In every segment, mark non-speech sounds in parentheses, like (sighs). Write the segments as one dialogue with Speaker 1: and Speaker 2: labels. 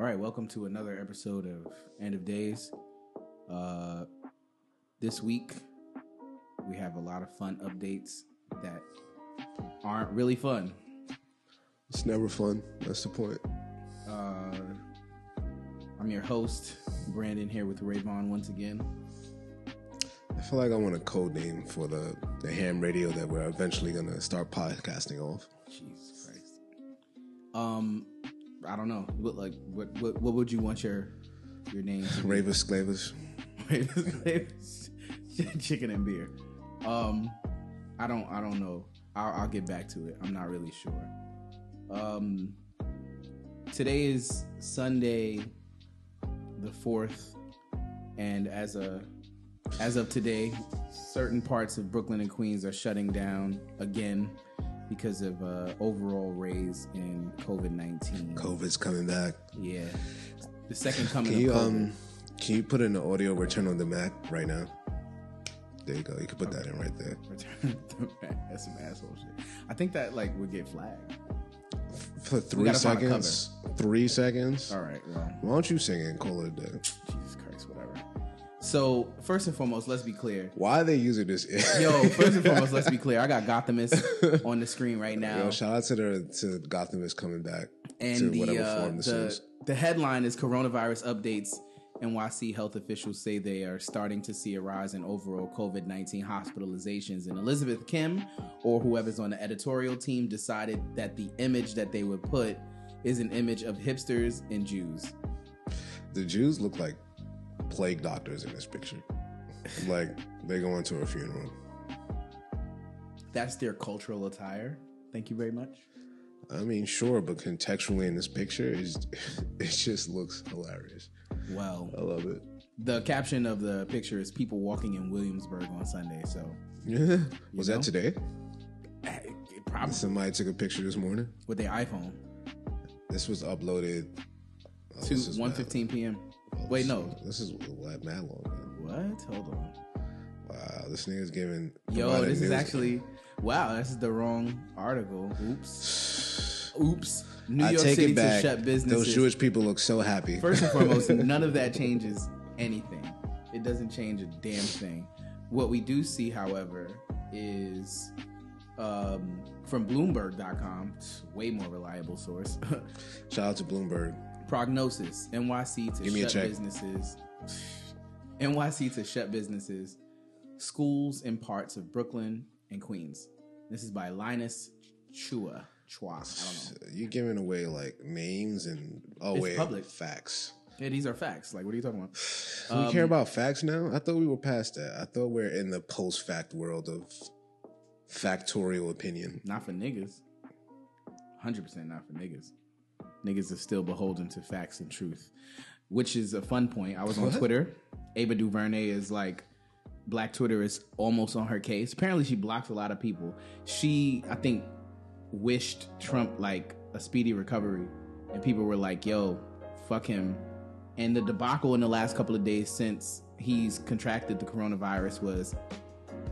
Speaker 1: All right, welcome to another episode of End of Days. Uh, this week, we have a lot of fun updates that aren't really fun.
Speaker 2: It's never fun. That's the point.
Speaker 1: Uh, I'm your host, Brandon, here with Rayvon once again.
Speaker 2: I feel like I want a code name for the, the ham radio that we're eventually gonna start podcasting off.
Speaker 1: Jesus Christ. Um, I don't know. What like what what, what would you want your your name to?
Speaker 2: Ravis Clavus. (laughs) (laughs)
Speaker 1: chicken and beer. Um, I don't I don't know. I'll, I'll get back to it. I'm not really sure. Um, today is Sunday, the fourth, and as a as of today, certain parts of Brooklyn and Queens are shutting down again because of uh, overall raise in COVID nineteen.
Speaker 2: COVID's coming back.
Speaker 1: Yeah, the second coming
Speaker 2: Can you um can you put in the audio return on the Mac right now? There you go. You can put that in right there. (laughs)
Speaker 1: Return to Mac. That's some asshole shit. I think that like would get flagged.
Speaker 2: For three
Speaker 1: gotta find a
Speaker 2: seconds. Three seconds.
Speaker 1: All right. Well,
Speaker 2: Why don't you sing it and call it a day?
Speaker 1: Jesus. So first and foremost, let's be clear.
Speaker 2: Why are they using this?
Speaker 1: Yo, first and foremost, let's be (laughs) clear. I got Gothamist on the screen right now,
Speaker 2: Yo, shout out to the to Gothamist coming back
Speaker 1: and
Speaker 2: to
Speaker 1: the
Speaker 2: whatever
Speaker 1: uh,
Speaker 2: form this
Speaker 1: the
Speaker 2: is.
Speaker 1: the headline is coronavirus updates. NYC health officials say they are starting to see a rise in overall COVID 19 hospitalizations. And Elizabeth Kim, or whoever's on the editorial team, decided that the image that they would put is an image of hipsters and Jews.
Speaker 2: The Jews look like plague doctors in this picture. Like they go into a funeral.
Speaker 1: That's their cultural attire. Thank you very much.
Speaker 2: I mean, sure, but contextually in this picture, is (laughs) it just looks hilarious.
Speaker 1: Well,
Speaker 2: I love it.
Speaker 1: the caption of the picture is people walking in Williamsburg on Sunday. So
Speaker 2: Yeah. (laughs) Was
Speaker 1: know?
Speaker 2: that today?
Speaker 1: eh, it probably
Speaker 2: Somebody took a picture this morning.
Speaker 1: with their iPhone
Speaker 2: This was uploaded. oh,
Speaker 1: to
Speaker 2: this is
Speaker 1: 1:15 p.m. Wait, no.
Speaker 2: This is what mad long. Man.
Speaker 1: What? Hold on.
Speaker 2: Wow, this nigga's giving.
Speaker 1: Yo, this is actually wow. This is the wrong article. Oops. Oops. New
Speaker 2: I
Speaker 1: York City to shut businesses.
Speaker 2: Those Jewish people look so happy.
Speaker 1: First and foremost, (laughs) none of that changes anything. It doesn't change a damn thing. What we do see, however, is um, from Bloomberg.com, way more reliable source. (laughs)
Speaker 2: Shout out to Bloomberg.
Speaker 1: Prognosis: NYC to
Speaker 2: Give me a
Speaker 1: shut
Speaker 2: check.
Speaker 1: businesses. NYC to shut businesses, schools in parts of Brooklyn and Queens. This is by Linus Chua. Chua. I don't know.
Speaker 2: You giving away like names and oh
Speaker 1: It's
Speaker 2: wait,
Speaker 1: public.
Speaker 2: facts.
Speaker 1: Yeah, these are facts. Like, what are you talking about?
Speaker 2: Do we
Speaker 1: Um,
Speaker 2: care about facts now? I thought we were past that. I thought we're in the post-fact world of factorial opinion.
Speaker 1: Not for niggas. Hundred percent not for niggas. Niggas are still beholden to facts and truth, which is a fun point. I was on
Speaker 2: What?
Speaker 1: Twitter. Ava DuVernay is like, Black Twitter is almost on her case. Apparently, she blocks a lot of people. She, I think, wished Trump like a speedy recovery, and people were like, "Yo, fuck him." And the debacle in the last couple of days since he's contracted the coronavirus was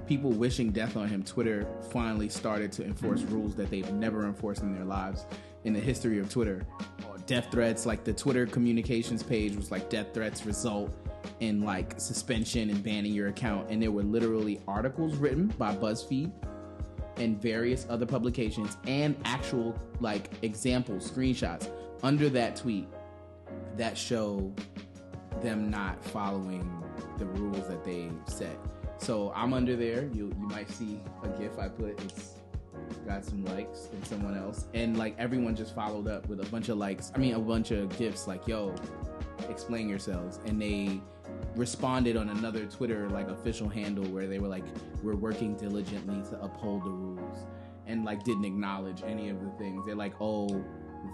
Speaker 1: people wishing death on him, Twitter finally started to enforce rules that they've never enforced in their lives in the history of Twitter. Uh, death threats, like the Twitter communications page was like death threats result in like suspension and banning your account. And there were literally articles written by BuzzFeed and various other publications and actual like example screenshots under that tweet that show them not following the rules that they set. So I'm under there. You you might see a GIF I put. It's got some likes and someone else, and like everyone just followed up with a bunch of likes. I mean, a bunch of gifts. like, "Yo, explain yourselves," and they responded on another Twitter like official handle where they were like, "We're working diligently to uphold the rules," and like didn't acknowledge any of the things. They're like, "Oh,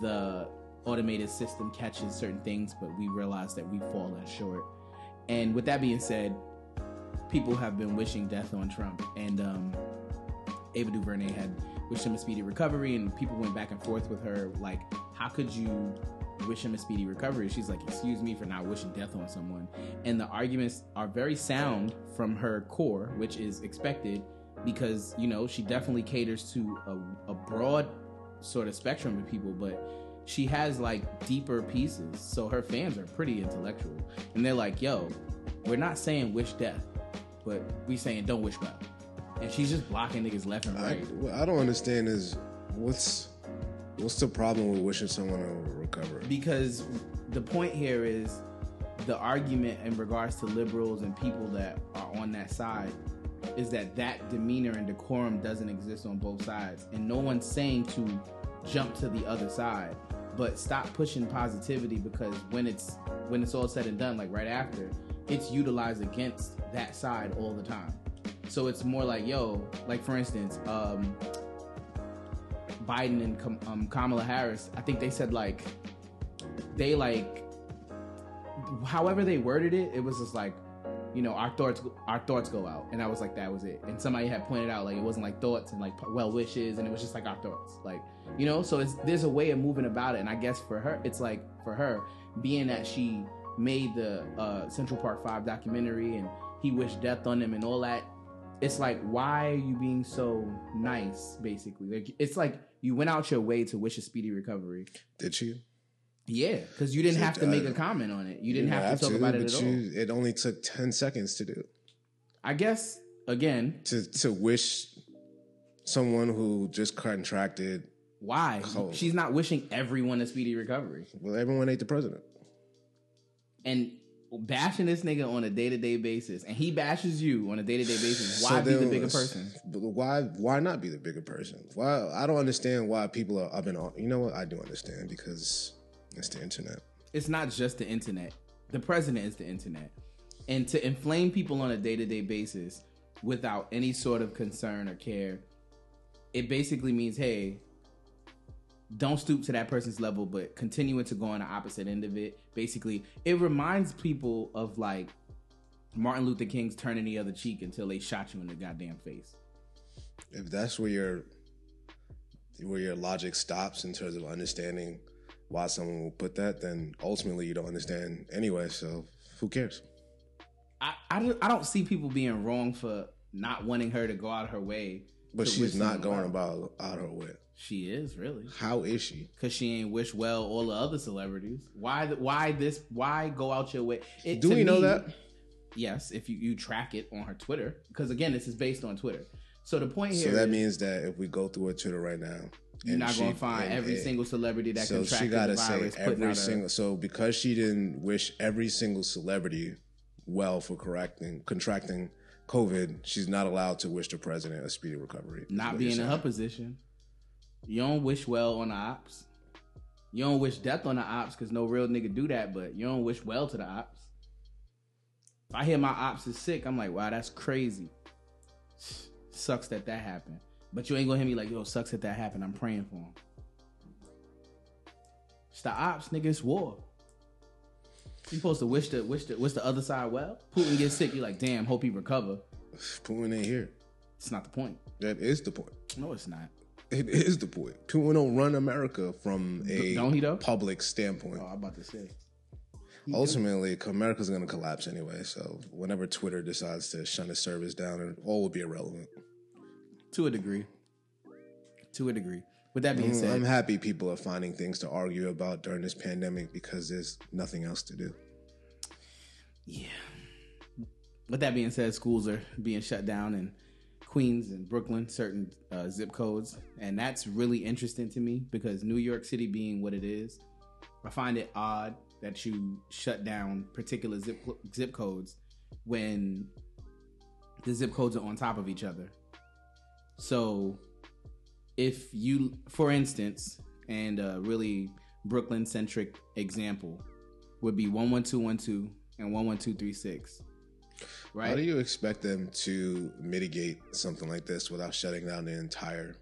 Speaker 1: the automated system catches certain things, but we realize that we've fallen short." And with that being said, people have been wishing death on Trump, and um, Ava DuVernay had wished him a speedy recovery, and people went back and forth with her, like, how could you wish him a speedy recovery? She's like, excuse me for not wishing death on someone. And the arguments are very sound from her core, which is expected because, you know, she definitely caters to a, a broad sort of spectrum of people, but she has like deeper pieces. So her fans are pretty intellectual. And they're like, yo, we're not saying wish death, but we saying don't wish well. And she's just blocking niggas left and
Speaker 2: I,
Speaker 1: right.
Speaker 2: what I don't understand is what's what's the problem with wishing someone to recover?
Speaker 1: because the point here is the argument in regards to liberals and people that are on that side is that that demeanor and decorum doesn't exist on both sides and no one's saying to jump to the other side but stop pushing positivity because when it's when it's all said and done like right after it's utilized against that side all the time so it's more like yo like for instance um biden and Kam- um, kamala harris i think they said like they like however they worded it it was just like you know our thoughts our thoughts go out. And i was like that was it. And somebody had pointed out like it wasn't like thoughts and like well wishes and it was just like our thoughts. Like you know? So it's there's a way of moving about it. And i guess for her it's like for her being that she made the uh central park 5 documentary and he wished death on them and all that it's like why are you being so nice basically like it's like you went out your way to wish a speedy recovery
Speaker 2: Did you?
Speaker 1: yeah, because you didn't
Speaker 2: So,
Speaker 1: have to make
Speaker 2: uh,
Speaker 1: a comment on it. You didn't
Speaker 2: You
Speaker 1: have to talk about it at all.
Speaker 2: It only took ten seconds to do
Speaker 1: I guess again,
Speaker 2: to to wish someone who just contracted.
Speaker 1: why
Speaker 2: Cold.
Speaker 1: she's not wishing everyone a speedy recovery
Speaker 2: Well, everyone ate the president.
Speaker 1: and bashing this nigga on a day to day basis, and he bashes you on a day to day basis. Why
Speaker 2: So
Speaker 1: be the bigger person?
Speaker 2: Why why not be the bigger person? Why I don't understand why people are up and on. You know what? I do understand because it's the internet.
Speaker 1: It's not just the internet. The president is the internet, and to inflame people on a day to day basis without any sort of concern or care, it basically means, hey, don't stoop to that person's level, but continuing to go on the opposite end of it. Basically, it reminds people of like Martin Luther King's turning the other cheek until they shot you in the goddamn face.
Speaker 2: If that's where your where your logic stops in terms of understanding why someone will put that, then ultimately you don't understand anyway. So who cares?
Speaker 1: I, I, don't, I don't see people being wrong for not wanting her to go out of her way.
Speaker 2: But she's not going about out her way.
Speaker 1: She is really
Speaker 2: How is she?
Speaker 1: because she ain't wish well all the other celebrities. Why? the- Why this? Why go out your way? It,
Speaker 2: Do we know that?
Speaker 1: Yes, if you, you track it on her Twitter, because again, this is based on Twitter. So the point here.
Speaker 2: So that
Speaker 1: is
Speaker 2: means that if we go through her Twitter right now,
Speaker 1: you're not
Speaker 2: she-
Speaker 1: going to find
Speaker 2: and-
Speaker 1: every
Speaker 2: and-
Speaker 1: single celebrity that
Speaker 2: so
Speaker 1: contracted
Speaker 2: she got to
Speaker 1: the
Speaker 2: say
Speaker 1: virus. putting
Speaker 2: every
Speaker 1: out a-
Speaker 2: single. So because she didn't wish every single celebrity well for correcting contracting COVID, she's not allowed to wish the president a speedy recovery.
Speaker 1: not being in her position. You don't wish well on the ops. You don't wish death on the ops because no real nigga do that, but you don't wish well to the ops. If I hear my ops is sick, I'm like, wow, that's crazy. (sighs) Sucks that that happened. But you ain't gonna hear me like, yo, sucks that that happened. I'm praying for him. It's the ops, nigga. It's war. You supposed to wish the wish the wish the other side well. Putin gets sick, you like, damn, hope he recover.
Speaker 2: Putin ain't here.
Speaker 1: It's not the point.
Speaker 2: That is the point.
Speaker 1: No, it's not.
Speaker 2: It is the point. Putin don't run America from a
Speaker 1: Don't he, though?
Speaker 2: public standpoint.
Speaker 1: Oh, I'm about to say.
Speaker 2: Ultimately, America's going to collapse anyway. So whenever Twitter decides to shut its service down, it all will be irrelevant.
Speaker 1: To a degree. To a degree. With that being
Speaker 2: Mm,
Speaker 1: said,
Speaker 2: I'm happy people are finding things to argue about during this pandemic because there's nothing else to do.
Speaker 1: yeah. With that being said, schools are being shut down in Queens and Brooklyn, certain uh, zip codes, and that's really interesting to me because New York City being what it is, I find it odd that you shut down particular zip zip codes when the zip codes are on top of each other. So, if you, for instance, and a really Brooklyn centric example would be 11212 and 11236. Right?
Speaker 2: How do you expect them to mitigate something like this without shutting down the entire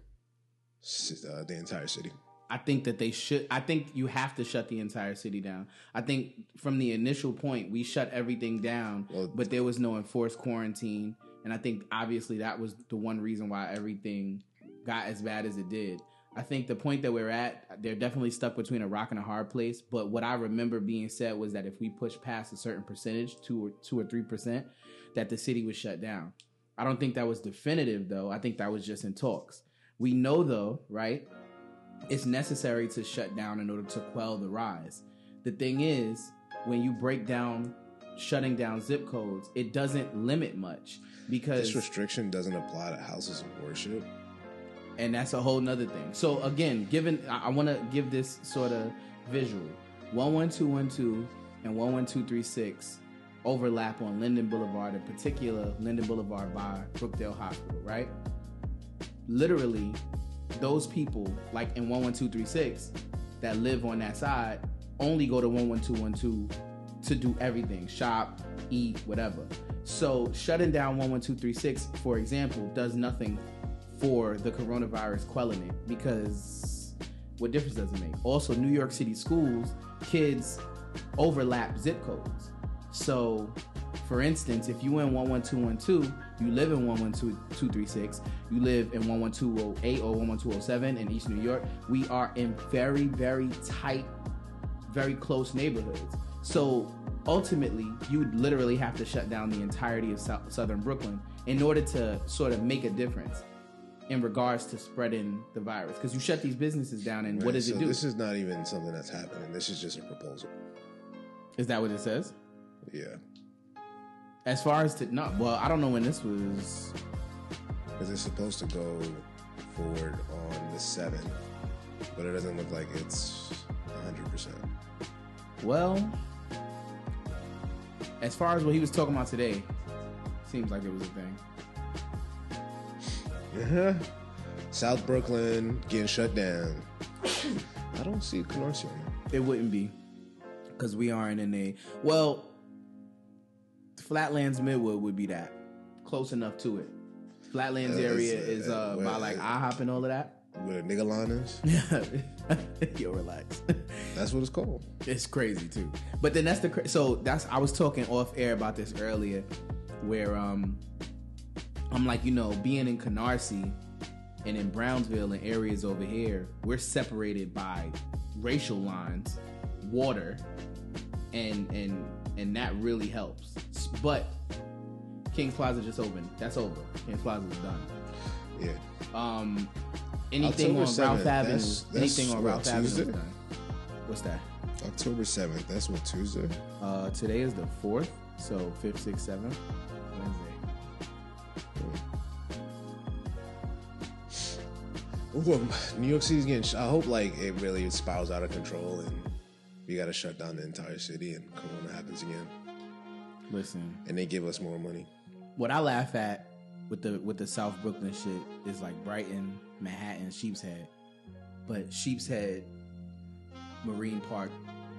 Speaker 2: uh, the entire city?
Speaker 1: I think that they should. I think you have to shut the entire city down. I think from the initial point, we shut everything down,
Speaker 2: Well-
Speaker 1: but there was no enforced quarantine. And I think obviously that was the one reason why everything got as bad as it did. I think the point that we're at, they're definitely stuck between a rock and a hard place. But what I remember being said was that if we push past a certain percentage, two or two or three percent, that the city was shut down. I don't think that was definitive, though. I think that was just in talks. We know, though, right? It's necessary to shut down in order to quell the rise. The thing is, when you break down shutting down zip codes, it doesn't limit much because
Speaker 2: this restriction doesn't apply to houses of worship.
Speaker 1: And that's a whole nother thing. So again, given I, I want to give this sort of visual. 11212 and 11236 overlap on Linden Boulevard, in particular Linden Boulevard by Brookdale Hospital, right? Literally, those people like in one one two three six that live on that side only go to one one two one two to do everything shop eat whatever. So shutting down 11236 for example does nothing for the coronavirus quelling it because what difference does it make? Also new york city schools kids overlap zip codes so for instance if you in 11212 you live in 112236 you live in 11208 or 11207 in east new york we are in very very tight very close neighborhoods. So ultimately, you would literally have to shut down the entirety of Sou- southern Brooklyn in order to sort of make a difference in regards to spreading the virus. Because you shut these businesses down, and what does
Speaker 2: so
Speaker 1: it do?
Speaker 2: This is not even something that's happening. This is just a proposal.
Speaker 1: is that what it says?
Speaker 2: Yeah,
Speaker 1: As far as to not, well, I don't know when this was.
Speaker 2: because it's supposed to go forward on the seventh, but it doesn't look like it's hundred percent.
Speaker 1: Well, as far as what he was talking about today, seems like it was a thing.
Speaker 2: Uh-huh. (laughs) South Brooklyn getting shut down. (coughs) I don't see Canarsie
Speaker 1: It wouldn't be because we aren't in a well. Flatlands Midwood would be that close enough to it. Flatlands area
Speaker 2: uh,
Speaker 1: is uh, by like IHOP and all of that.
Speaker 2: Where the nigga line is. (laughs)
Speaker 1: Yo, relax. (laughs)
Speaker 2: That's what it's called.
Speaker 1: It's crazy too. But then that's the cra- so that's I was talking off air about this earlier, where um I'm like you know being in Canarsie and in Brownsville and areas over here, we're separated by racial lines, water, and and and that really helps. But Kings Plaza just opened. That's over. Kings Plaza is done.
Speaker 2: Yeah.
Speaker 1: Um, anything
Speaker 2: October
Speaker 1: on Ralph Avenue,
Speaker 2: that's- that's
Speaker 1: anything on Ralph Avenue
Speaker 2: Tuesday?
Speaker 1: done. What's that?
Speaker 2: October seventh. That's what Tuesday.
Speaker 1: Uh, today is the fourth, so fifth, sixth, seventh, Wednesday.
Speaker 2: Ooh, um, New York City's getting. I hope like it really spirals out of control and we got to shut down the entire city and Corona happens again
Speaker 1: Listen,
Speaker 2: and they give us more money.
Speaker 1: what I laugh at with the with the South Brooklyn shit is like Brighton, Manhattan, Sheepshead, but Sheepshead, Marine Park,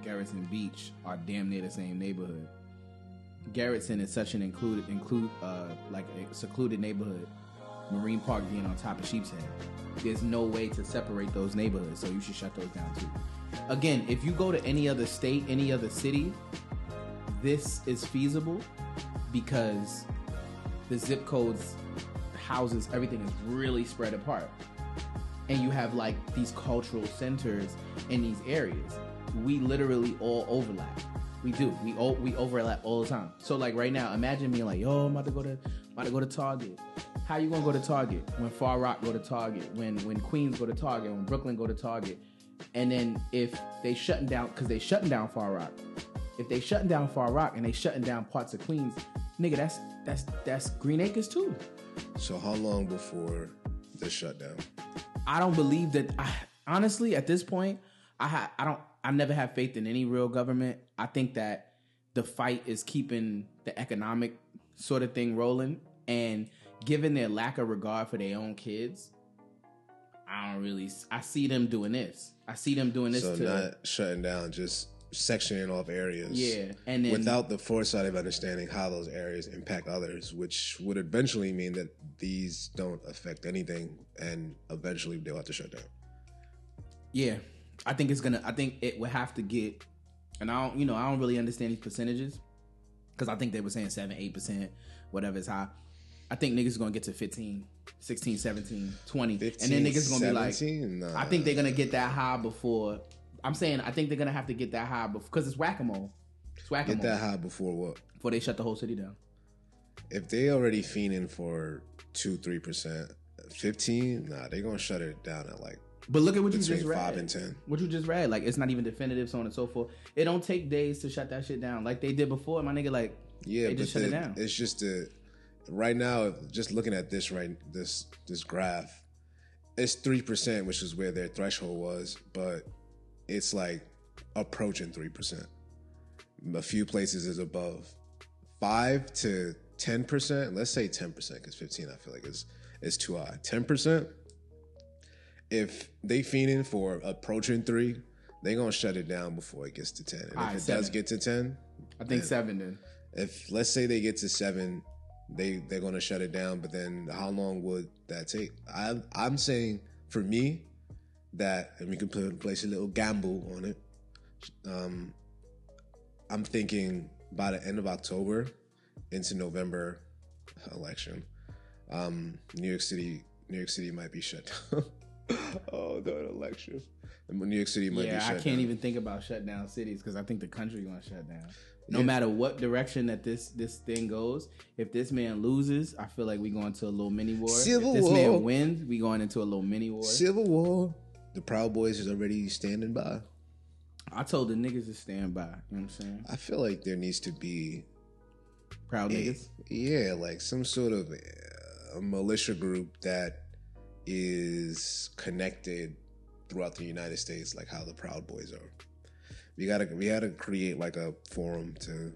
Speaker 1: Gerritsen Beach are damn near the same neighborhood. Gerritsen is such an included include uh like a secluded neighborhood. Marine Park being on top of Sheepshead. There's no way to separate those neighborhoods, so you should shut those down too. Again, if you go to any other state, any other city, this is feasible because the zip codes, houses, everything is really spread apart. And you have like these cultural centers in these areas. We literally all overlap. We do. We all we overlap all the time. So like right now, imagine me like, yo, I'm about to go to about to go to Target. How you gonna go to Target when Far Rock go to Target? When when Queens go to Target? When Brooklyn go to Target? And then if they shutting down because they shutting down Far Rock, if they shutting down Far Rock and they shutting down parts of Queens, nigga, that's that's that's Green Acres too.
Speaker 2: So how long before the shutdown?
Speaker 1: I don't believe that. I, honestly, at this point, I ha, I don't. I never have faith in any real government. I think that the fight is keeping the economic sort of thing rolling, and given their lack of regard for their own kids, I don't really. I see them doing this. I see them doing this
Speaker 2: So
Speaker 1: to
Speaker 2: not shutting down, just sectioning off areas.
Speaker 1: yeah, and then
Speaker 2: Without the foresight of understanding how those areas impact others, which would eventually mean that these don't affect anything, and eventually they'll have to shut down.
Speaker 1: Yeah, I think it's gonna. I think it would have to get, and I don't, you know, I don't really understand these percentages because I think they were saying seven, eight percent, whatever is high. I think niggas are gonna get to 15, 16, 17, 20, and then niggas gonna be like,
Speaker 2: Nah.
Speaker 1: I think they're gonna get that high before. I'm saying I think they're gonna have to get that high before because it's whack a mole. It's whack a
Speaker 2: get that high before what?
Speaker 1: before they shut the whole city down.
Speaker 2: If they already fiending for two, three percent, fifteen, nah, they gonna shut it down at like
Speaker 1: But look at what you just read.
Speaker 2: five and ten.
Speaker 1: What you just read, like it's not even definitive, so on and so forth. It don't take days to shut that shit down, like they did before. My nigga, like
Speaker 2: Yeah,
Speaker 1: they just shut it down.
Speaker 2: it's just a right now. Just looking at this right this this graph, it's three percent, which is where their threshold was, but it's like approaching three percent. A few places is above five to ten percent. Let's say ten percent because fifteen I feel like is is too high. Ten percent. If they fiending for approaching three, they're gonna shut it down before it gets to ten. And if
Speaker 1: Alright,
Speaker 2: it does get to ten,
Speaker 1: I think seven. Then
Speaker 2: if let's say they get to seven, they they're gonna shut it down. But then how long would that take? I I'm saying for me that, and we can put place a little gamble on it. Um, I'm thinking by the end of October into November election, um, New York City New York City might be shut down. (laughs) oh, the election. New York City might be
Speaker 1: yeah,
Speaker 2: shut
Speaker 1: I can't even think about shut down cities because I think the country gonna shut down. No matter what direction that this this thing goes, if this man loses, I feel like we going into a little mini war.
Speaker 2: Civil
Speaker 1: if this
Speaker 2: war.
Speaker 1: man wins, we going into a little mini war.
Speaker 2: Civil War. The Proud Boys is already standing by.
Speaker 1: I told the niggas to stand by. You know what I'm saying?
Speaker 2: I feel like there needs to be,
Speaker 1: Proud
Speaker 2: a,
Speaker 1: niggas.
Speaker 2: yeah, like some sort of uh, a militia group that is connected throughout the United States, like how the Proud Boys are. We gotta we gotta create like a forum to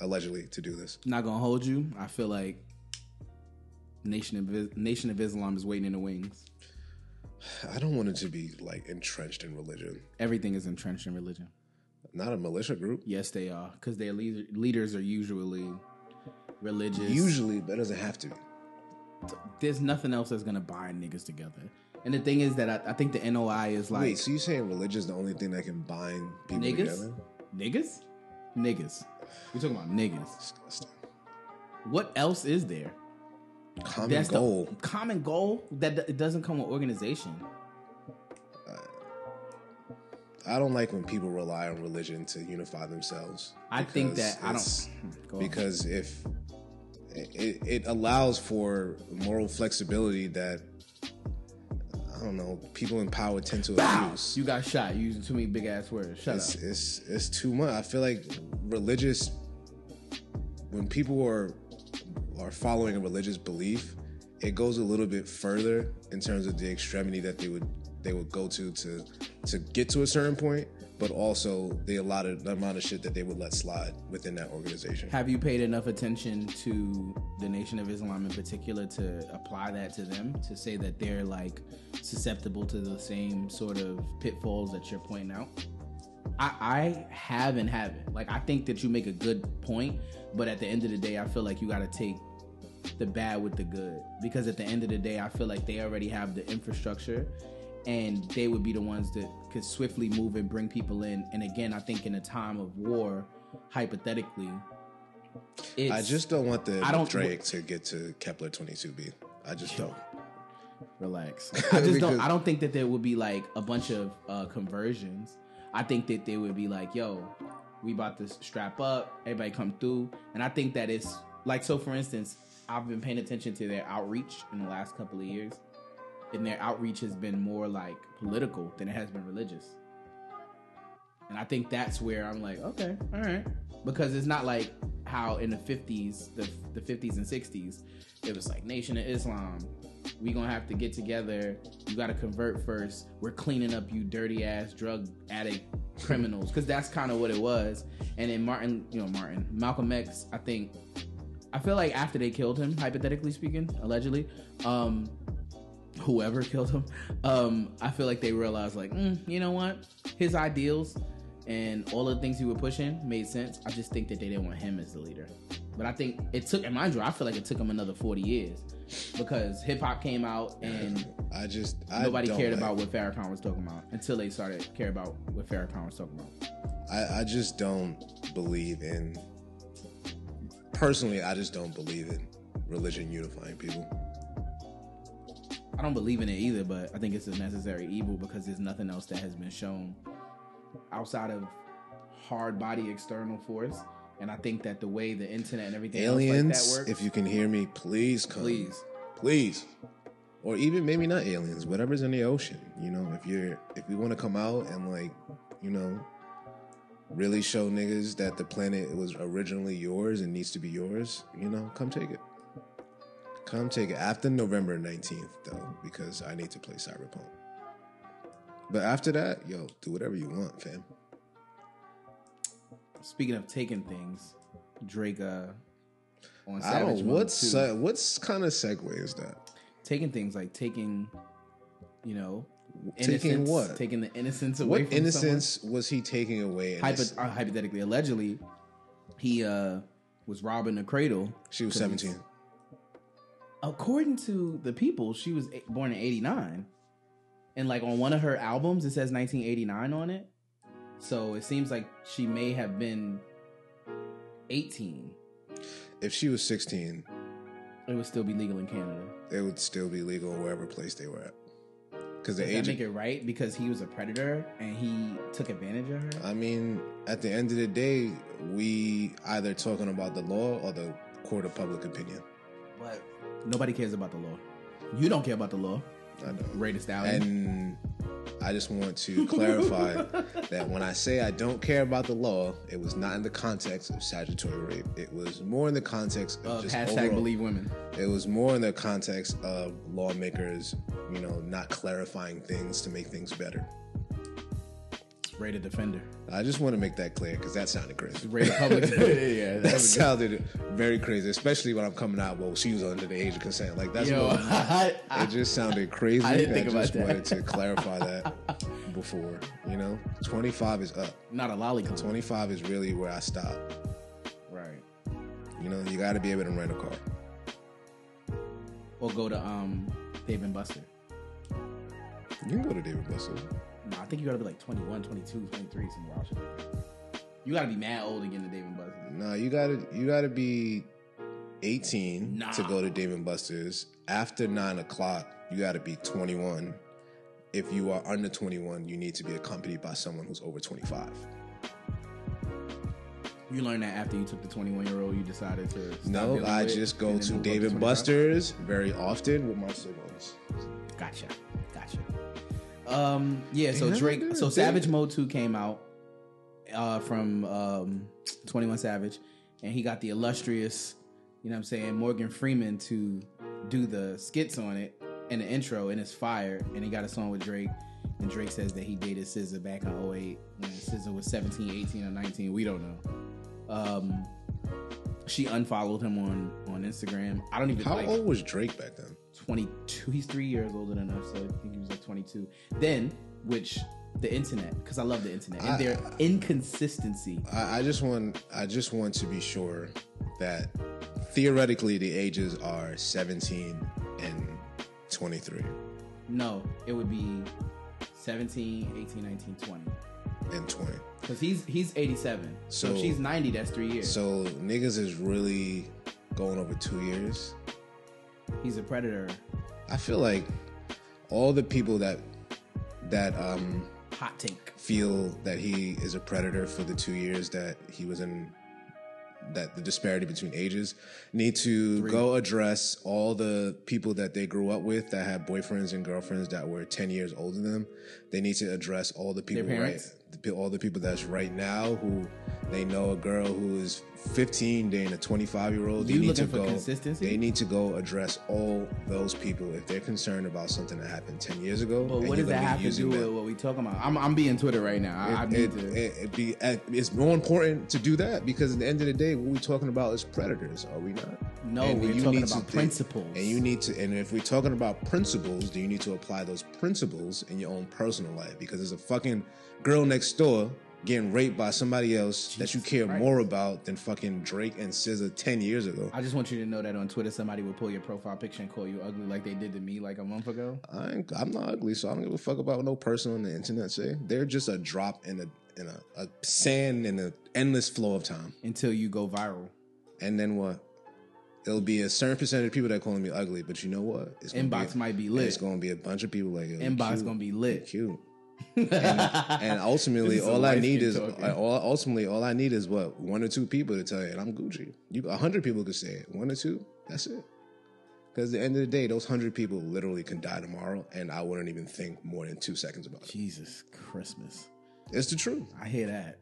Speaker 2: allegedly to do this.
Speaker 1: Not gonna hold you. I feel like Nation of Nation of Islam is waiting in the wings.
Speaker 2: I don't want it to be like entrenched in religion.
Speaker 1: Everything is entrenched in religion.
Speaker 2: Not a militia group.
Speaker 1: Yes, they are because their leader, leaders are usually religious.
Speaker 2: Usually, but it doesn't have to
Speaker 1: there's nothing else that's gonna bind niggas together. And the thing is that I, I think the NOI is like
Speaker 2: Wait, so you saying religion is the only thing that can bind people
Speaker 1: niggas,
Speaker 2: together?
Speaker 1: niggas, niggas. We talking about niggas.
Speaker 2: Disgusting.
Speaker 1: What else is there?
Speaker 2: Common
Speaker 1: That's
Speaker 2: goal.
Speaker 1: the common goal that it doesn't come with organization.
Speaker 2: I don't like when people rely on religion to unify themselves.
Speaker 1: I think that I don't hmm, Go on.
Speaker 2: because if it, it allows for moral flexibility that I don't know people in power tend to abuse.
Speaker 1: you got shot. You using too many big ass words. Shut
Speaker 2: It's,
Speaker 1: up.
Speaker 2: it's it's too much. I feel like religious when people are are following a religious belief, it goes a little bit further in terms of the extremity that they would they would go to to to get to a certain point, but also the lot of the amount of shit that they would let slide within that organization.
Speaker 1: Have you paid enough attention to the Nation of Islam in particular to apply that to them to say that they're like susceptible to the same sort of pitfalls that you're pointing out? I, I have and haven't. Like I think that you make a good point, but at the end of the day, I feel like you got to take the bad with the good because at the end of the day, I feel like they already have the infrastructure, and they would be the ones that could swiftly move and bring people in. And again, I think in a time of war, hypothetically, it's,
Speaker 2: I just don't want the
Speaker 1: I don't-
Speaker 2: Drake to get to Kepler 22b. I just don't.
Speaker 1: relax. (laughs) I just don't. I don't think that there would be like a bunch of uh, conversions. I think that they would be like, "Yo, we about to strap up. Everybody come through." And I think that it's like so. For instance, I've been paying attention to their outreach in the last couple of years, and their outreach has been more like political than it has been religious. And I think that's where I'm like, okay, all right, because it's not like how in the 50s, the the 50s and 60s, it was like Nation of Islam. We gonna have to get together. You gotta convert first. We're cleaning up you dirty ass drug addict criminals, (laughs) because that's kind of what it was. And then Martin, you know Martin, Malcolm X. I think, I feel like after they killed him, hypothetically speaking, allegedly, um, whoever killed him, um, I feel like they realized like, mm, you know what, his ideals and all the things he was pushing made sense. I just think that they didn't want him as the leader. But I think it took, and mind you, I feel like it took him another forty years because hip hop came out and
Speaker 2: I just I
Speaker 1: nobody cared
Speaker 2: like-
Speaker 1: about what Farrakhan was talking about until they started care about what Farrakhan was talking about.
Speaker 2: I, I just don't believe in. Personally, I just don't believe in religion unifying people.
Speaker 1: I don't believe in it either, but I think it's a necessary evil because there's nothing else that has been shown outside of hard body external force. And I think that the way the internet and everything else like
Speaker 2: Aliens,
Speaker 1: that works,
Speaker 2: if you can hear me, please come.
Speaker 1: please,
Speaker 2: please. or even maybe not aliens, whatever's in the ocean. You know, if you're if you want to come out and like, you know, really show niggas that the planet was originally yours and needs to be yours, you know, come take it. Come take it after November 19th though, because I need to play Cyberpunk. But after that, yo, do whatever you want, fam.
Speaker 1: Speaking of taking things, Drake uh on
Speaker 2: I don't
Speaker 1: Savage
Speaker 2: know
Speaker 1: Mode
Speaker 2: what's
Speaker 1: 2,
Speaker 2: se- what's kind of segue is that?
Speaker 1: taking things like taking, you know,
Speaker 2: Taking what?
Speaker 1: Taking the innocence away
Speaker 2: What innocence was he taking away?
Speaker 1: Someone. Hypo- uh, hypothetically, allegedly, he uh was robbing a cradle.
Speaker 2: she was 17.
Speaker 1: According to the people, she was born in '89, and like on one of her albums, it says 1989 on it. So it seems like she may have been 18.
Speaker 2: If she was 16,
Speaker 1: It would still be legal in Canada.
Speaker 2: it would still be legal wherever place they were at. Because the
Speaker 1: Does that
Speaker 2: age,
Speaker 1: make it right because he was a predator and he took advantage of her?
Speaker 2: I mean, at the end of the day, we either talking about the law or the court of public opinion.
Speaker 1: But nobody cares about the law. You don't care about the law.
Speaker 2: I know.
Speaker 1: Ray the Stallion.
Speaker 2: And I just want to clarify (laughs) that when I say I don't care about the law, it was not in the context of statutory rape. It was more in the context of
Speaker 1: of
Speaker 2: just
Speaker 1: hashtag
Speaker 2: overall-
Speaker 1: believe women.
Speaker 2: It was more in the context of lawmakers, you know, not clarifying things to make things better.
Speaker 1: Ray the Defender.
Speaker 2: I just want to make that clear because that sounded crazy.
Speaker 1: Ray the Public (laughs) yeah,
Speaker 2: That sounded very crazy, especially when I'm coming out. Well, she was under the age of consent. Like that's
Speaker 1: Yo,
Speaker 2: what (laughs)
Speaker 1: I,
Speaker 2: it just sounded crazy.
Speaker 1: I didn't think
Speaker 2: I
Speaker 1: about
Speaker 2: just
Speaker 1: that.
Speaker 2: wanted to clarify that (laughs) before. You know, 25 is up.
Speaker 1: not a lollipop.
Speaker 2: 25 is really where I stop.
Speaker 1: Right.
Speaker 2: You know, you got to be able to rent a car.
Speaker 1: Or go to um Dave and Buster.
Speaker 2: You can go to David Buster.
Speaker 1: I think you gotta be like 21, 22, 23, some wild shit like that. You gotta be mad old to get into Dave and Buster.
Speaker 2: No, you got to you got to be 18
Speaker 1: Nah.
Speaker 2: to go to Dave and Buster's. After nine o'clock, you got to be 21. If you are under 21, you need to be accompanied by someone who's over 25.
Speaker 1: You learned that after you took the 21 year old, you decided to.
Speaker 2: No, I just go to
Speaker 1: move up
Speaker 2: Dave and Buster's very often with my siblings.
Speaker 1: Gotcha. Gotcha. Um, yeah, so Drake, so. Savage Mode 2 came out uh, from um, 21 Savage, and he got the illustrious, you know what I'm saying, Morgan Freeman to do the skits on it and the intro, and it's fire. And he got a song with Drake, and Drake says that he dated SZA back in 08 when SZA was 17, 18, or 19. We don't know. Um, she unfollowed him on on Instagram. I don't even
Speaker 2: How
Speaker 1: like,
Speaker 2: old was Drake back then?
Speaker 1: 22 he's three years older than us so i think he was like 22 then which the internet because i love the internet and
Speaker 2: I-
Speaker 1: their inconsistency.
Speaker 2: I, I just want I just want to be sure that theoretically the ages are 17 and 23
Speaker 1: no it would be 17 18 19 20
Speaker 2: and 20.
Speaker 1: because he's he's 87 so, if
Speaker 2: So-
Speaker 1: she's 90 that's three years.
Speaker 2: So niggas is really going over two years.
Speaker 1: He's a predator.
Speaker 2: I feel like all the people that that um
Speaker 1: hot take.
Speaker 2: feel that he is a predator for the two years that he was in that the disparity between ages need to go address all the people that they grew up with that had boyfriends and girlfriends that were 10 years older than them. They need to address all the people right? The, all the people that's right now who they know a girl who is 15 dating a 25 year old they
Speaker 1: You
Speaker 2: need to go
Speaker 1: consistency?
Speaker 2: they need to go address all those people if they're concerned about something that happened 10 years ago
Speaker 1: but what does that have to do with what we talking about i'm, I'm being twitter right now i, I
Speaker 2: it,
Speaker 1: to
Speaker 2: it, it be, it's more important to do that because at the end of the day, what we're talking about is predators, are we not?
Speaker 1: no
Speaker 2: And
Speaker 1: we're talking
Speaker 2: need to
Speaker 1: about
Speaker 2: think-
Speaker 1: principles
Speaker 2: And you need to, and if we're talking about principles, do you need to apply those principles in your own personal life? Because there's a fucking girl next door getting raped by somebody else that you care
Speaker 1: Christ.
Speaker 2: more about than fucking Drake and SZA ten years ago.
Speaker 1: I just want you to know that on Twitter, somebody will pull your profile picture and call you ugly like they did to me like a month ago.
Speaker 2: I ain't, I'm not ugly, so I don't give a fuck about what no person on the internet say. They're just a drop in a in a, a sand in an endless flow of time.
Speaker 1: Until you go viral.
Speaker 2: And then what? It'll be a certain percentage of people that calling me ugly, but you know what? It's
Speaker 1: Inbox
Speaker 2: be,
Speaker 1: might be lit.
Speaker 2: It's gonna be a bunch of people like
Speaker 1: Inbox
Speaker 2: cute,
Speaker 1: gonna be lit.
Speaker 2: cute. And, and (laughs) ultimately,
Speaker 1: This is some
Speaker 2: all I need is. I- uh, all, ultimately all I need is what one or two people to tell you, and I'm Gucci. You a hundred people could say it, one or two, that's it. Because at the end of the day, those hundred people literally can die tomorrow, and I wouldn't even think more than two seconds about it.
Speaker 1: Jesus Christmas.
Speaker 2: It's the truth.
Speaker 1: I hear that.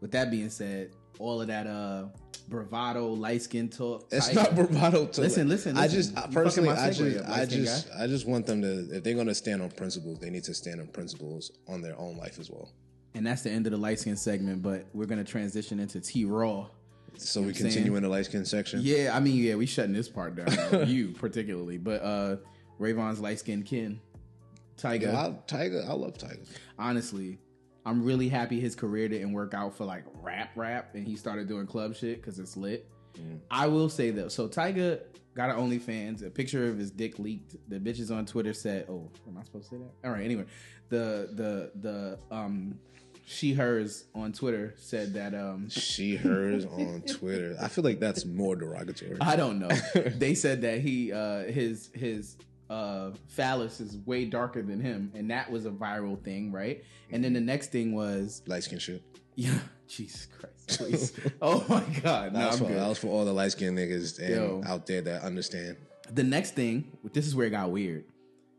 Speaker 1: With that being said, all of that uh bravado, light skin talk.
Speaker 2: It's not bravado. To
Speaker 1: Listen, listen,
Speaker 2: I just I personally, I just, I just, I just want them to. If they're going to stand on principles, they need to stand on principles on their own life as well.
Speaker 1: And that's the end of the light skin segment, but we're gonna transition into T Raw.
Speaker 2: So we
Speaker 1: what I'm
Speaker 2: continue in the light skin section.
Speaker 1: Yeah, I mean, yeah, we shutting this part down. (laughs) you particularly, but uh Rayvon's light skin kin. Tyga.
Speaker 2: Yeah, I, Tyga, I love Tyga.
Speaker 1: honestly, I'm really happy his career didn't work out for like rap rap and he started doing club shit because it's lit. I will say though, so Tyga got an OnlyFans. A picture of his dick leaked. The bitches on Twitter said, "Oh, am I supposed to say that?" All right. Anyway, the the the um she hers on Twitter said that um
Speaker 2: She, hers on (laughs) Twitter. I feel like that's more derogatory.
Speaker 1: I don't know. they said that he uh his his uh phallus is way darker than him, and that was a viral thing, right? And then the next thing was (laughs)
Speaker 2: light skin shit.
Speaker 1: yeah, Jesus Christ, please. (laughs) oh my God, no,
Speaker 2: That, was for, that was for all the light skin niggas and
Speaker 1: Yo.
Speaker 2: out there that understand.
Speaker 1: The next thing, this is where it got weird,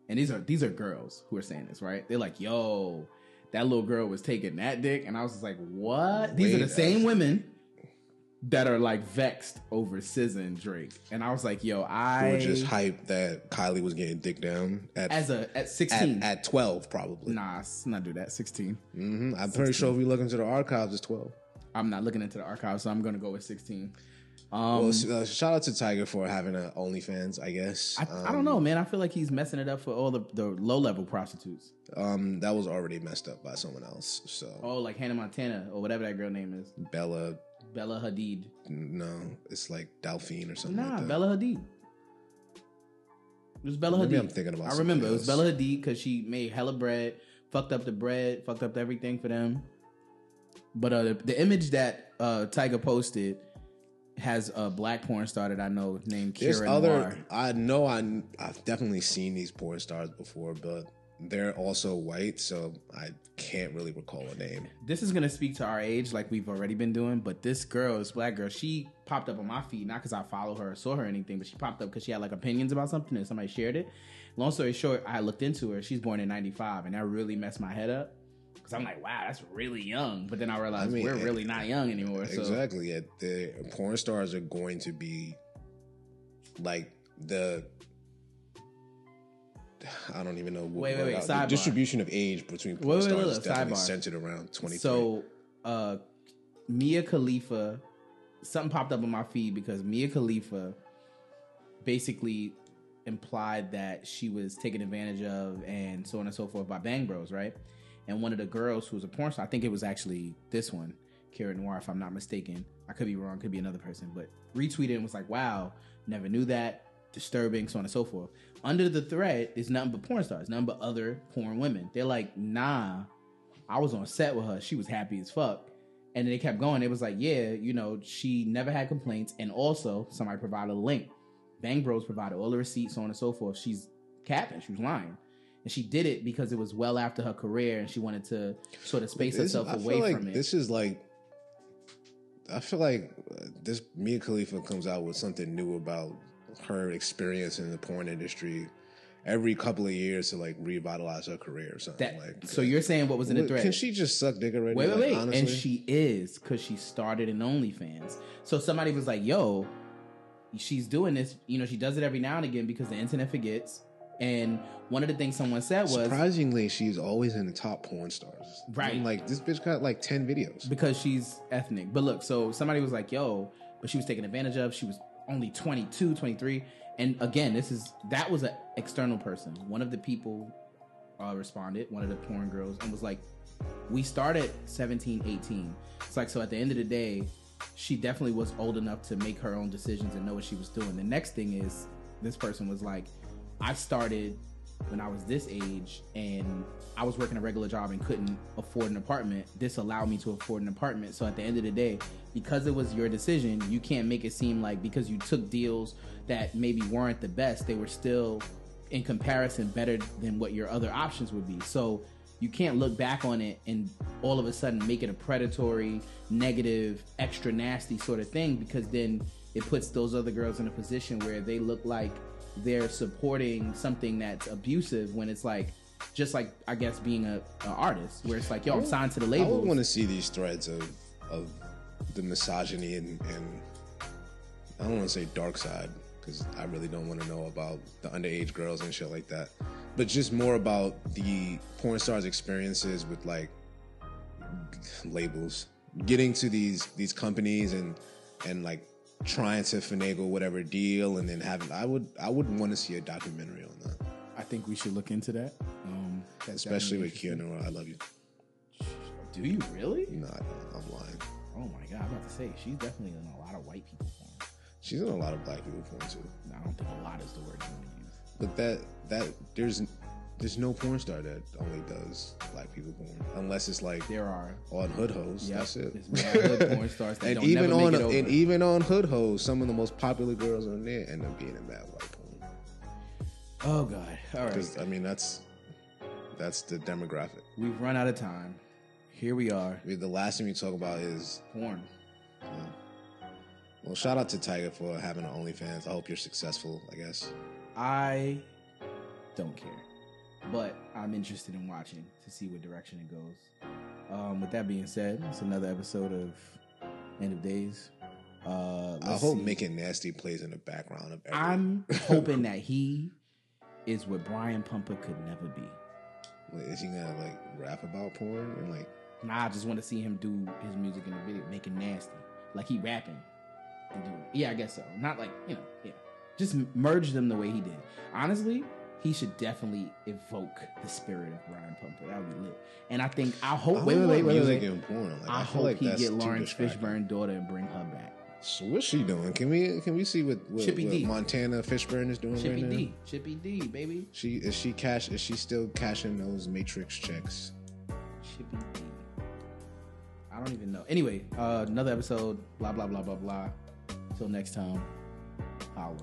Speaker 1: and these are these are girls who are saying this, right? They're like, "Yo, that little girl was taking that dick," and I was just like, "What?" These are the same
Speaker 2: uh,
Speaker 1: women that are like vexed over SZA and Drake, and I was like, "Yo, I
Speaker 2: were just hyped that Kylie was getting dick down at
Speaker 1: as a at
Speaker 2: at,
Speaker 1: 16."
Speaker 2: at 12, probably.
Speaker 1: Nah, let's not do that. 16.
Speaker 2: hmm I'm pretty sure if we look into the archives, it's 12.
Speaker 1: I'm not looking into the archives, so I'm gonna go with 16. Um,
Speaker 2: Well, uh, shout out to Tyga for having a OnlyFans, I guess.
Speaker 1: I, I don't know, man. I feel like he's messing it up for all the, the low level prostitutes.
Speaker 2: Um, that was already messed up by someone else. So
Speaker 1: Oh, like Hannah Montana or whatever that girl name is,
Speaker 2: Bella,
Speaker 1: Bella Hadid.
Speaker 2: no, it's like Delphine or something
Speaker 1: Nah,
Speaker 2: like that.
Speaker 1: Bella Hadid. It was Bella
Speaker 2: Maybe
Speaker 1: Hadid.
Speaker 2: I'm thinking about
Speaker 1: I remember it was. Bella Hadid because she made hella bread, fucked up the bread, fucked up everything for them. But uh, the, the image that uh, Tyga posted has a black porn star that I know named
Speaker 2: There's
Speaker 1: Kira
Speaker 2: other.
Speaker 1: Noir.
Speaker 2: I know. I I've definitely seen these porn stars before, but they're also white, so I can't really recall a name.
Speaker 1: this is gonna speak to our age, like we've already been doing. But this girl, this black girl, she popped up on my feed not because I follow her or saw her or anything, but she popped up because she had like opinions about something and somebody shared it. Long story short, I looked into her. She's born in '95, and that really messed my head up because I'm like, wow, that's really young. But then I realized
Speaker 2: I mean,
Speaker 1: we're really eh, not young anymore. So
Speaker 2: Exactly. Yeah, the porn stars are going to be like the. I don't even know. What
Speaker 1: Wait, wait, wait, sidebar.
Speaker 2: the distribution of age between porn
Speaker 1: Wait, wait,
Speaker 2: stars
Speaker 1: wait,
Speaker 2: is definitely
Speaker 1: sidebar.
Speaker 2: centered around twenty.
Speaker 1: So, uh, Mia Khalifa, something popped up on my feed because Mia Khalifa basically implied that she was taken advantage of and so on and so forth by Bang Bros, right? And one of the girls who was a porn star, I think it was actually this one, Karen Noir, if I'm not mistaken. I could be wrong, could be another person, but retweeted and was like, wow, never knew that, disturbing, so on and so forth. Under the thread is nothing but porn stars, nothing but other porn women. They're like, nah, I was on set with her. She was happy as fuck. And then they kept going. It was like, yeah, you know, she never had complaints. And also, somebody provided a link. Bang Bros provided all the receipts, so on and so forth. She's capping. She was lying. And she did it because it was well after her career and she wanted to sort of space
Speaker 2: This-
Speaker 1: herself
Speaker 2: I
Speaker 1: away
Speaker 2: like
Speaker 1: from it.
Speaker 2: This is like. I feel like this Mia Khalifa comes out with something new about her experience in the porn industry every couple of years to like revitalize her career or something.
Speaker 1: that,
Speaker 2: like,
Speaker 1: so you're saying what was in the thread?
Speaker 2: Can she just suck dick already?
Speaker 1: Wait, wait, wait.
Speaker 2: honestly?
Speaker 1: And she is because she started in OnlyFans. So somebody was like, yo, she's doing this. You know, she does it every now and again because the internet forgets. And one of the things someone said was
Speaker 2: Surprisingly, she's always in the top porn stars.
Speaker 1: Right.
Speaker 2: I'm like, this bitch got like 10 videos.
Speaker 1: because she's ethnic. But look, so somebody was like, yo, but she was taken advantage of. She was only 22, 23. And again, this is that was an external person. One of the people uh, responded, one of the porn girls, and was like, we started 17, 18. It's like, so at the end of the day, she definitely was old enough to make her own decisions and know what she was doing. The next thing is, this person was like, I started when I was this age and I was working a regular job and couldn't afford an apartment. This allowed me to afford an apartment. So at the end of the day, because it was your decision, you can't make it seem like because you took deals that maybe weren't the best, they were still in comparison better than what your other options would be. So you can't look back on it and all of a sudden make it a predatory, negative, extra nasty sort of thing because then it puts those other girls in a position where they look like they're supporting something that's abusive when it's like just like I guess being a, a artist where it's like yo I'm signed to the
Speaker 2: I
Speaker 1: label.
Speaker 2: would want to see these threads of of the misogyny and, and I don't want to say dark side because I really don't want to know about the underage girls and shit like that, but just more about the porn stars' experiences with like labels, getting to these these companies and and like trying to finagle whatever deal and then having. I would I wouldn't want to see a documentary on that,
Speaker 1: I think we should look into that. Um,
Speaker 2: especially with
Speaker 1: definitely
Speaker 2: Keanu. I love you.
Speaker 1: Do you really?
Speaker 2: No, I don't. I'm lying.
Speaker 1: Oh my god! I'm about to say she's definitely in a lot of white people porn.
Speaker 2: She's in a lot of black people porn too.
Speaker 1: No, I don't think a lot is the word you want to use.
Speaker 2: But that that there's there's no porn star that only does black people porn unless it's like
Speaker 1: There are
Speaker 2: on Hood Hoes.
Speaker 1: Yep,
Speaker 2: That's it.
Speaker 1: porn stars that (laughs)
Speaker 2: and
Speaker 1: don't
Speaker 2: even
Speaker 1: never
Speaker 2: on
Speaker 1: over.
Speaker 2: and even on Hood Hoes, some of the most popular girls on there end up being in bad white porn.
Speaker 1: oh god! All right,
Speaker 2: Because I mean that's that's the demographic.
Speaker 1: we've run out of time. Here we are,
Speaker 2: I mean, the last thing we talk about is
Speaker 1: porn.
Speaker 2: well, shout out to Tyga for having an OnlyFans. I hope you're successful. I guess.
Speaker 1: I don't care, but I'm interested in watching to see what direction it goes. Um, with that being said, it's another episode of End of Days. Uh,
Speaker 2: I hope
Speaker 1: see.
Speaker 2: Make It Nasty plays in the background of every.
Speaker 1: I'm (laughs) hoping that he is what Brian Pumper could never be.
Speaker 2: Like, is he gonna like rap about porn and like?
Speaker 1: Nah, I just want to see him do his music in the video, making nasty, like he rapping and doing. It. Yeah, I guess so. Not like you know, yeah. Just merge them the way he did. Honestly, he should definitely evoke the spirit of Brian Pumper. That would be lit. And I think I hope.
Speaker 2: I
Speaker 1: wait, wait, wait, wait, wait.
Speaker 2: Like,
Speaker 1: I,
Speaker 2: I,
Speaker 1: hope
Speaker 2: like
Speaker 1: he get
Speaker 2: Laurence.
Speaker 1: Fishburne daughter and bring her back.
Speaker 2: So what's she doing? Can we can we see what, what,
Speaker 1: Chippy
Speaker 2: what
Speaker 1: D.
Speaker 2: Montana Fishburne is doing
Speaker 1: Chippy
Speaker 2: right now?
Speaker 1: D, Chippy D, baby,
Speaker 2: She is she cash is she still cashing those Matrix checks?
Speaker 1: Chippy D. I don't even know. Anyway, uh, another episode. Blah blah blah blah blah. Till next time. Holla.